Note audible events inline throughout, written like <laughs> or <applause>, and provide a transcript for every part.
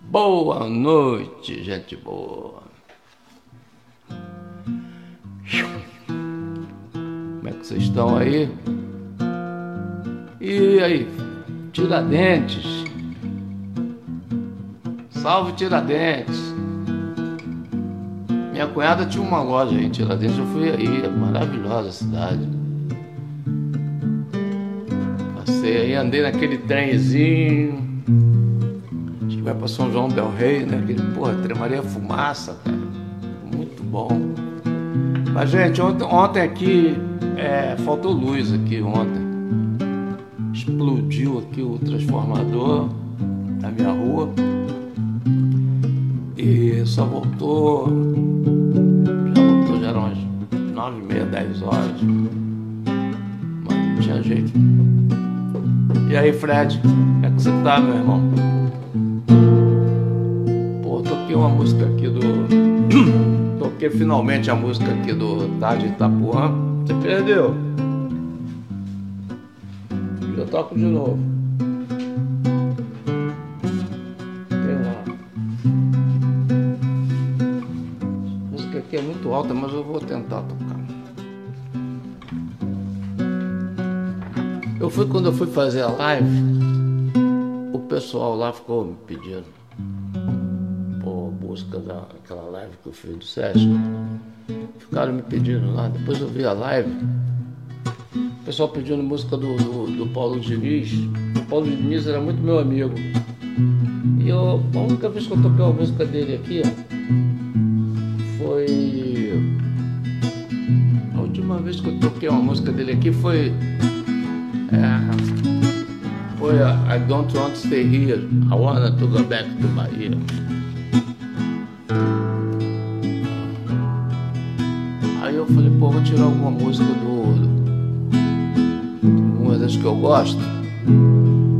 Boa noite, gente boa. Como é que vocês estão aí? E aí, Tiradentes? Salve Tiradentes! Minha cunhada tinha uma loja em Tiradentes, eu fui aí, é maravilhosa a cidade. Passei aí, andei naquele trenzinho. Acho que vai pra São João Del Rey, né? Aquele, porra, tremaria fumaça, cara. Muito bom. Mas, gente, ontem, ontem aqui, é, faltou luz aqui ontem. Explodiu aqui o transformador na minha rua. E só voltou. Já voltou, já eram umas nove e meia, dez horas. Mas não tinha jeito. E aí, Fred, como é que você tá, meu irmão? Pô, toquei uma música aqui do. <coughs> toquei finalmente a música aqui do Tarde Itapuã. Você perdeu? Eu toco de novo. Mas eu vou tentar tocar. Eu fui quando eu fui fazer a live, o pessoal lá ficou me pedindo por busca daquela live que eu fiz do Sesc. Ficaram me pedindo lá, depois eu vi a live, o pessoal pedindo música do, do, do Paulo Diniz. O Paulo Diniz era muito meu amigo. E eu, a única vez que eu toquei uma música dele aqui foi. Toquei uma música dele aqui foi é, foi a I Don't Want to Stay Here, I Wanna to Go Back to Bahia. Aí eu falei, pô, vou tirar alguma música do. uma das que eu gosto.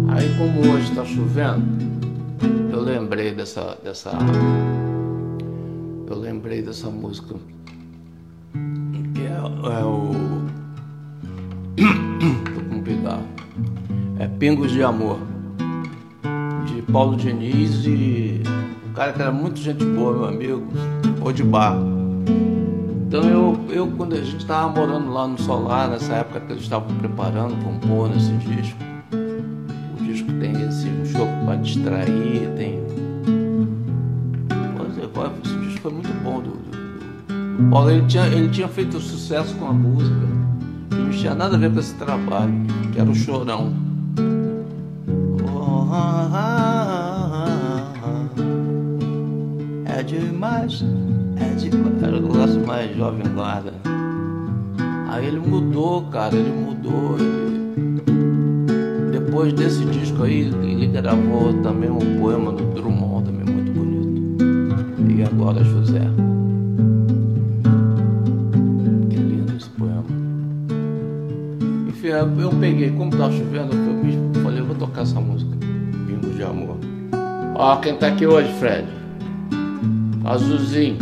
Aí como hoje está chovendo, eu lembrei dessa. dessa. Eu lembrei dessa música. É, é o. <coughs> pegar. É Pingos de Amor, de Paulo Diniz e um cara que era muito gente boa, meu amigo, ou de bar. Então eu, eu quando a gente estava morando lá no Solar, nessa época que eles estavam preparando, compor nesse disco, o disco tem esse um show para distrair, tem. Esse disco foi muito bom do Paulo. Ele tinha, ele tinha feito sucesso com a música que não tinha nada a ver com esse trabalho, que era o chorão. É demais, é demais. Era o negócio mais jovem guarda. Aí ele mudou, cara, ele mudou. Ele... Depois desse disco aí, ele gravou também um poema do Drummond, também muito bonito. E agora José. Eu peguei, como tá chovendo, eu falei, eu vou tocar essa música, Pingos de Amor. Ó, quem tá aqui hoje, Fred? Azulzinho.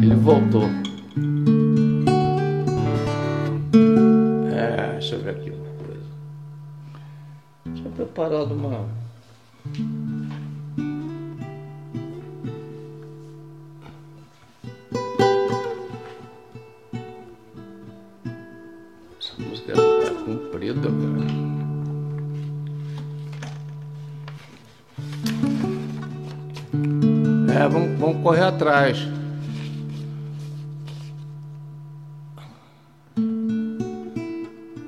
Ele voltou. É, deixa eu ver aqui uma coisa. Tinha preparado uma. Cara. É, vamos, vamos correr atrás.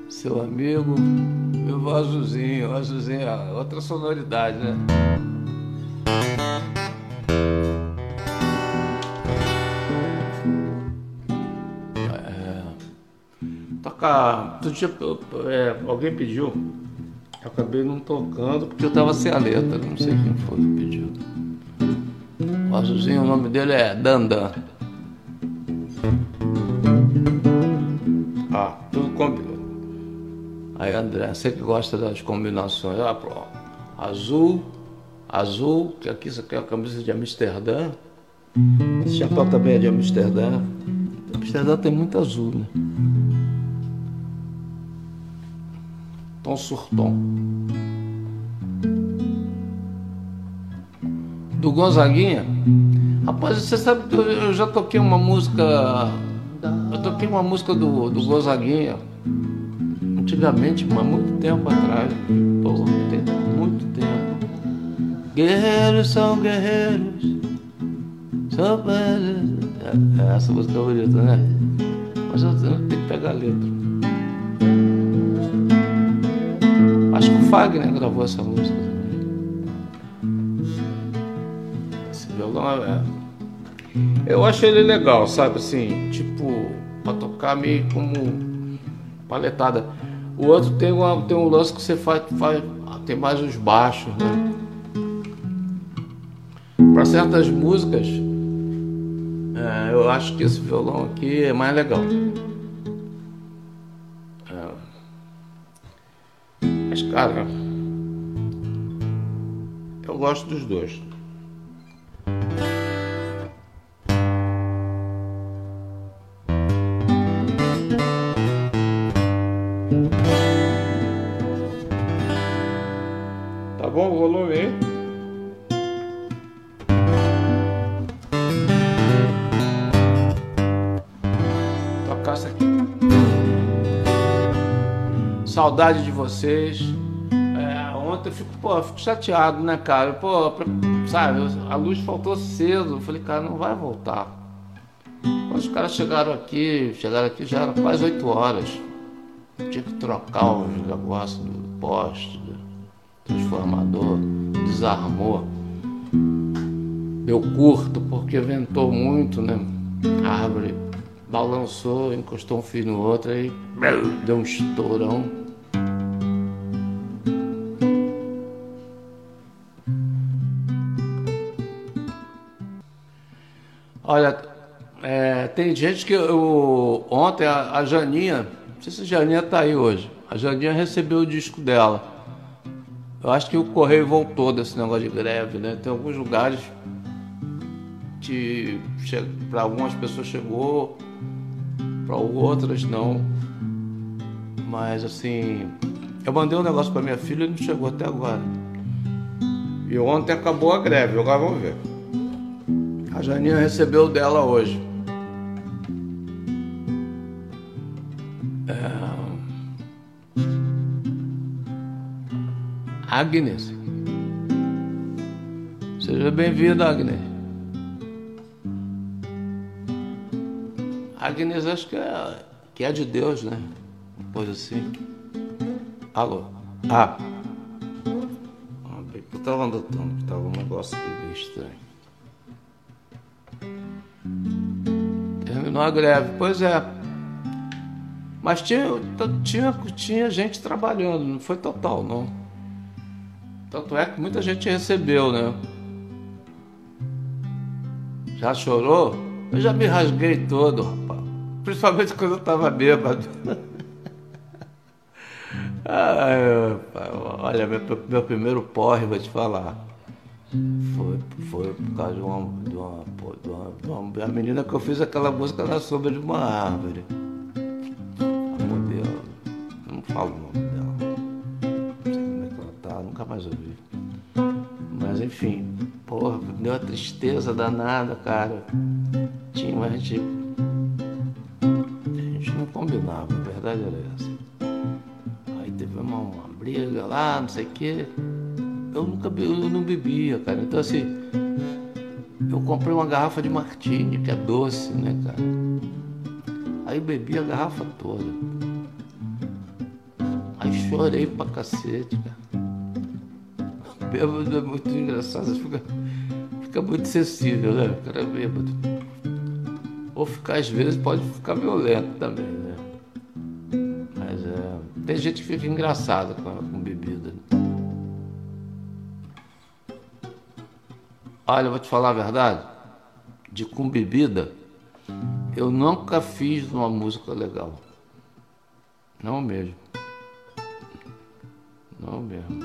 Seu amigo, meu azulzinho, azulzinho, outra sonoridade, né? Tocar. Outro dia é, alguém pediu, eu acabei não tocando porque eu tava sem a letra, não sei quem foi que pediu. O azulzinho, o nome dele é Dandan. Ah, tudo combinou. Aí André, você que gosta das combinações, ah, azul, azul, que aqui isso aqui é a camisa de Amsterdã. Esse chapéu também é de Amsterdã. Amsterdã tem muito azul, né? Tom Surtom. Do Gonzaguinha. Rapaz, você sabe que eu já toquei uma música. Eu toquei uma música do, do Gonzaguinha. Antigamente, mas muito tempo atrás. Pô, tem muito tempo. Guerreiros são guerreiros. São é, Essa música é bonita, né? Mas eu tenho que pegar a letra. Acho que o Fagner gravou essa música também. Esse violão é. Eu acho ele legal, sabe assim, tipo, pra tocar meio como paletada. O outro tem, uma, tem um lance que você faz, faz tem mais os baixos, né? Para certas músicas, é, eu acho que esse violão aqui é mais legal. Mas, cara, eu gosto dos dois. Tá bom o volume aí? Saudade de vocês. É, ontem eu fico, pô, eu fico chateado, né, cara? Pô, sabe, a luz faltou cedo. Eu falei, cara, não vai voltar. Os caras chegaram aqui, chegaram aqui já era quase 8 horas. Tinha que trocar os negócios do poste, do transformador, desarmou. Deu curto porque ventou muito, né? A árvore balançou, encostou um fio no outro aí deu um estourão. Olha, é, tem gente que eu, ontem a, a, Janinha, não sei se a Janinha tá aí hoje, a Janinha recebeu o disco dela. Eu acho que o correio voltou desse negócio de greve, né? Tem alguns lugares que para algumas pessoas chegou, para outras não. Mas assim, eu mandei um negócio para minha filha e não chegou até agora. E ontem acabou a greve, agora vamos ver. A Janinha recebeu dela hoje. É... Agnes. Seja bem-vinda, Agnes. Agnes acho que é, que é de Deus, né? Uma coisa assim. Alô? Ah. ah eu tava andando, tava um negócio aqui meio estranho. Terminou a greve. Pois é. Mas tinha, tinha, tinha gente trabalhando, não foi total, não. Tanto é que muita gente recebeu, né? Já chorou? Eu já me rasguei todo, rapaz. Principalmente quando eu tava bêbado. <laughs> Ai, olha, meu, meu primeiro porre, vou te falar. Foi, foi por causa de uma, de, uma, de, uma, de uma, menina que eu fiz aquela música na sombra de uma árvore. A modelo, não falo o nome dela. Não sei como é que ela tá, nunca mais ouvi. Mas enfim, porra, deu uma tristeza danada, cara. Tinha, mas a gente. A gente não combinava, a verdade era essa. Aí teve uma, uma briga lá, não sei o quê eu nunca eu não bebia, cara. Então assim, eu comprei uma garrafa de martini, que é doce, né, cara? Aí bebi a garrafa toda. Aí chorei pra cacete, cara. Bêbado é muito engraçado, fica, fica muito sensível, né? O cara é bêbado. Ou ficar, às vezes, pode ficar violento também, né? Mas é. Tem gente que fica engraçada com, Olha, eu vou te falar a verdade. De com bebida, eu nunca fiz uma música legal. Não mesmo. não mesmo.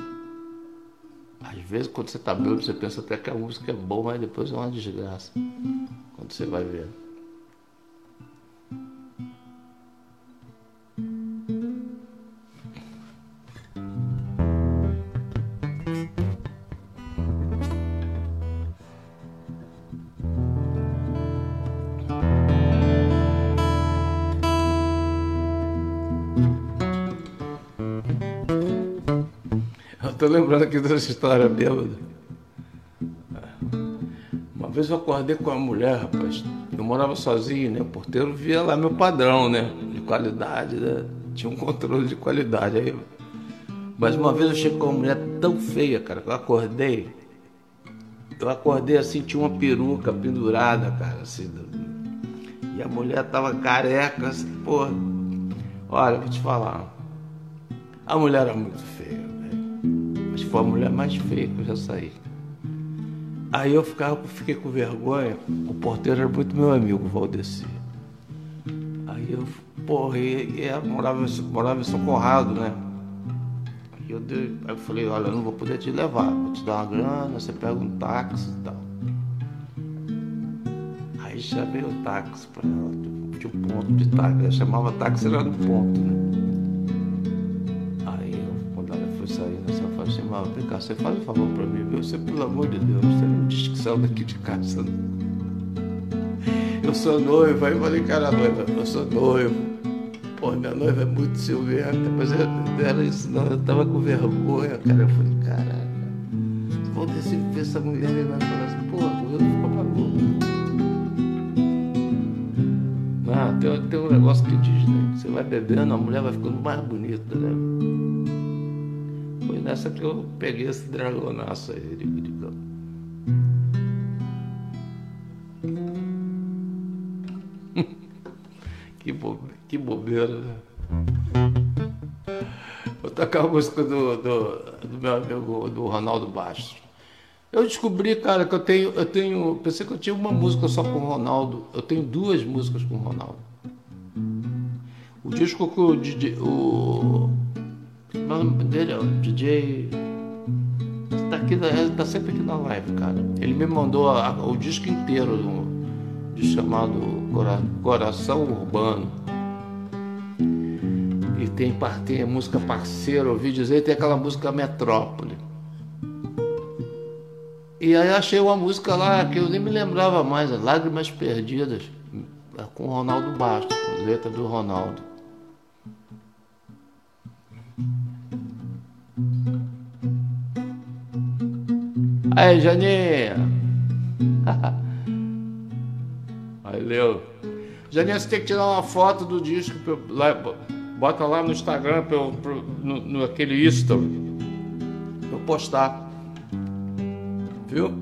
Às vezes quando você tá bêbado, você pensa até que a música é boa, mas depois é uma desgraça. Quando você vai ver. Tô lembrando aqui dessa história bêbada. Uma vez eu acordei com uma mulher, rapaz. Eu morava sozinho, né? O porteiro via lá meu padrão, né? De qualidade, né? Tinha um controle de qualidade. Aí... Mas uma vez eu cheguei com uma mulher tão feia, cara, que eu acordei. Eu acordei assim, tinha uma peruca pendurada, cara, assim. E a mulher tava careca, assim, porra. Olha, vou te falar. A mulher era muito feia foi a mulher mais feia que eu já saí. Aí eu ficava, fiquei com vergonha. O porteiro era muito meu amigo, Valdeci. Aí eu, porra, e, e morava, morava em São Conrado, né? Aí eu, dei, aí eu falei, olha, eu não vou poder te levar, vou te dar uma grana, você pega um táxi e tal. Aí chamei o táxi pra ela, tinha um ponto de táxi, eu chamava táxi era no ponto, né? Cá, você faz um favor pra mim, viu? Você, pelo amor de Deus, você não diz que saiu daqui de casa. Não. Eu sou noivo, aí eu falei, cara, noiva, eu sou noivo. Pô, minha noiva é muito ciumenta, mas eu não era isso não, eu tava com vergonha, cara. Eu falei, caraca, vou descer ver essa mulher e vai falar assim, pô, eu ficou maluco. Ah, tem, tem um negócio que diz, né? Você vai bebendo, a mulher vai ficando mais bonita, né? Nessa que eu peguei esse dragonaço aí <laughs> que, bobe, que bobeira, né? Vou tocar a música do, do, do, meu amigo do Ronaldo Bastos. Eu descobri, cara, que eu tenho, eu tenho. Pensei que eu tinha uma música só com o Ronaldo. Eu tenho duas músicas com o Ronaldo. O disco que o, o o nome dele é o DJ. Tá, aqui, tá sempre aqui na live, cara. Ele me mandou a, o disco inteiro do, de chamado Coração Urbano. E tem, tem a música parceira, ouvi dizer, tem aquela música Metrópole. E aí achei uma música lá que eu nem me lembrava mais, Lágrimas Perdidas, com o Ronaldo Bastos, letra do Ronaldo. Aí, Janinha. <laughs> Valeu. Janinha, você tem que tirar uma foto do disco. Eu, lá, bota lá no Instagram, pra eu, pra, no, no, aquele history. Pra eu postar. Viu?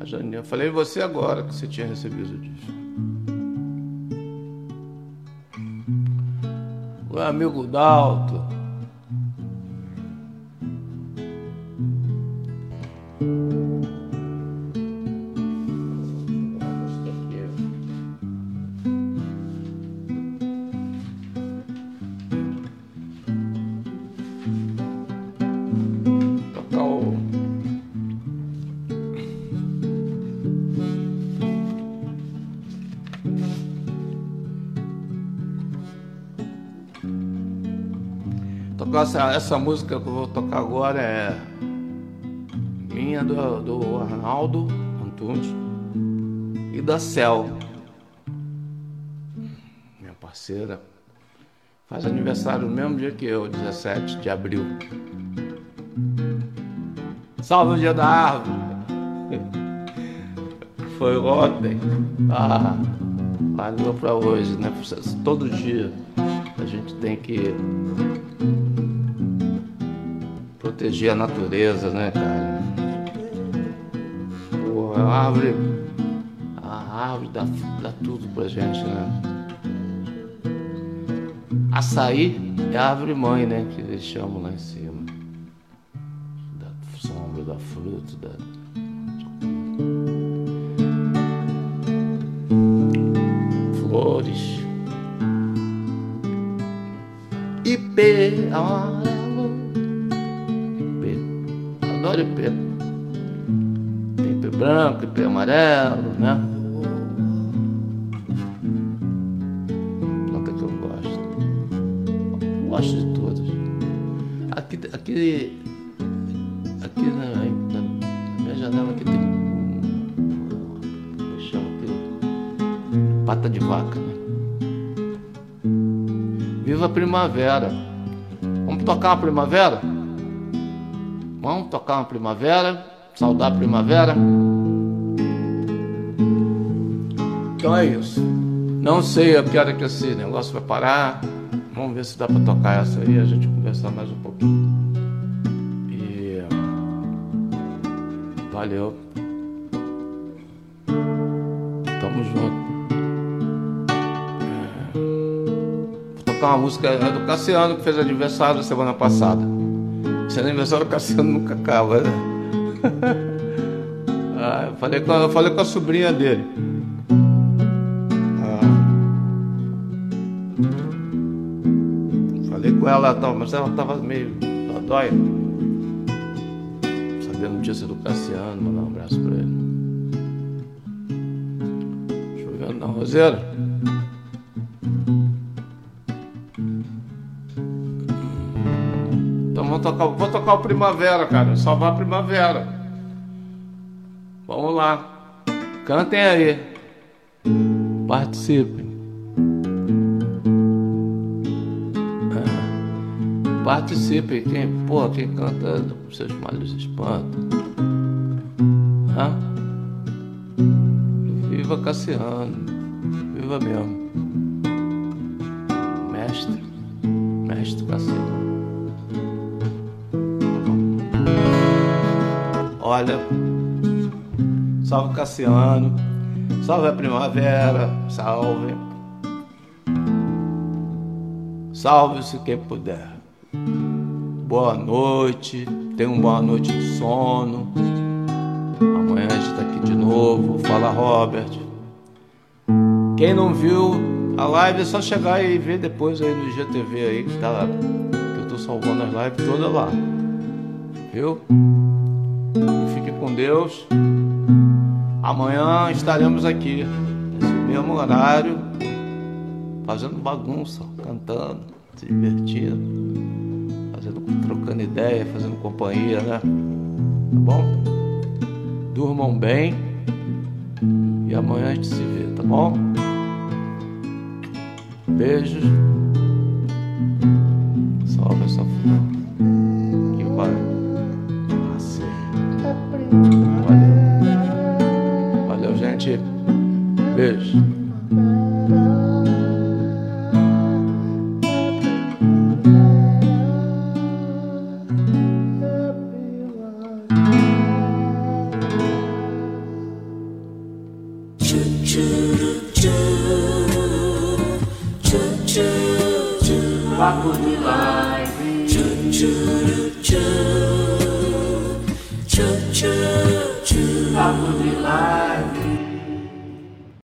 A Janinha, falei você agora que você tinha recebido o disco. O amigo Dalto. essa, essa música que eu vou tocar agora é minha do, do Arnaldo Antunes e da Cel, minha parceira. Faz aniversário no mesmo dia que eu, 17 de abril. Salve o dia da árvore! <laughs> Foi ontem. Ah, valeu para hoje, né? Todo dia a gente tem que proteger a natureza, né, cara? A árvore, a árvore dá, dá tudo pra gente, né? Açaí é a árvore mãe, né? Que eles chamam lá em cima. Da sombra, da fruta, da. Flores. Ipê, a adoro IP. IP branco, IP amarelo, né? Nota que eu gosto. Gosto de todas. Aqui, aqui, aqui na, na, minha janela aqui tem é? Pata de vaca, né? Viva a primavera. Vamos tocar uma primavera? Tocar uma primavera? Saudar a primavera? Então é isso. Não sei a que que esse negócio vai parar. Vamos ver se dá para tocar essa aí, a gente conversar mais um pouquinho. E valeu. Tamo junto. É. Vou tocar uma música é do Cassiano que fez aniversário semana passada. Esse aniversário Cassiano nunca acaba, né? <laughs> ah, eu, falei com a, eu falei com a sobrinha dele. Falei com ela, mas ela tava meio dói. Sabendo notícia do Cassiano, mandar um abraço pra ele. Chovendo na roseira. Tocar, vou tocar o Primavera, cara. Salvar a Primavera. Vamos lá. Cantem aí. Participem. Participe, quem, pô, quem canta seus males espanta. Hã? Viva Cassiano, viva mesmo. Mestre, mestre Cassiano. Salve Cassiano, salve a primavera, salve. Salve-se quem puder. Boa noite, tenha uma boa noite de sono. Amanhã a gente tá aqui de novo. Fala, Robert. Quem não viu a live é só chegar e ver depois aí no IGTV aí que tá que eu tô salvando as lives todas lá. Viu? Com Deus. Amanhã estaremos aqui nesse mesmo horário fazendo bagunça, cantando, se divertindo fazendo, trocando ideia, fazendo companhia, né? Tá bom? Durmam bem e amanhã a gente se vê, tá bom? Beijos. Salve essa flor. Valeu. Gente. Beijo.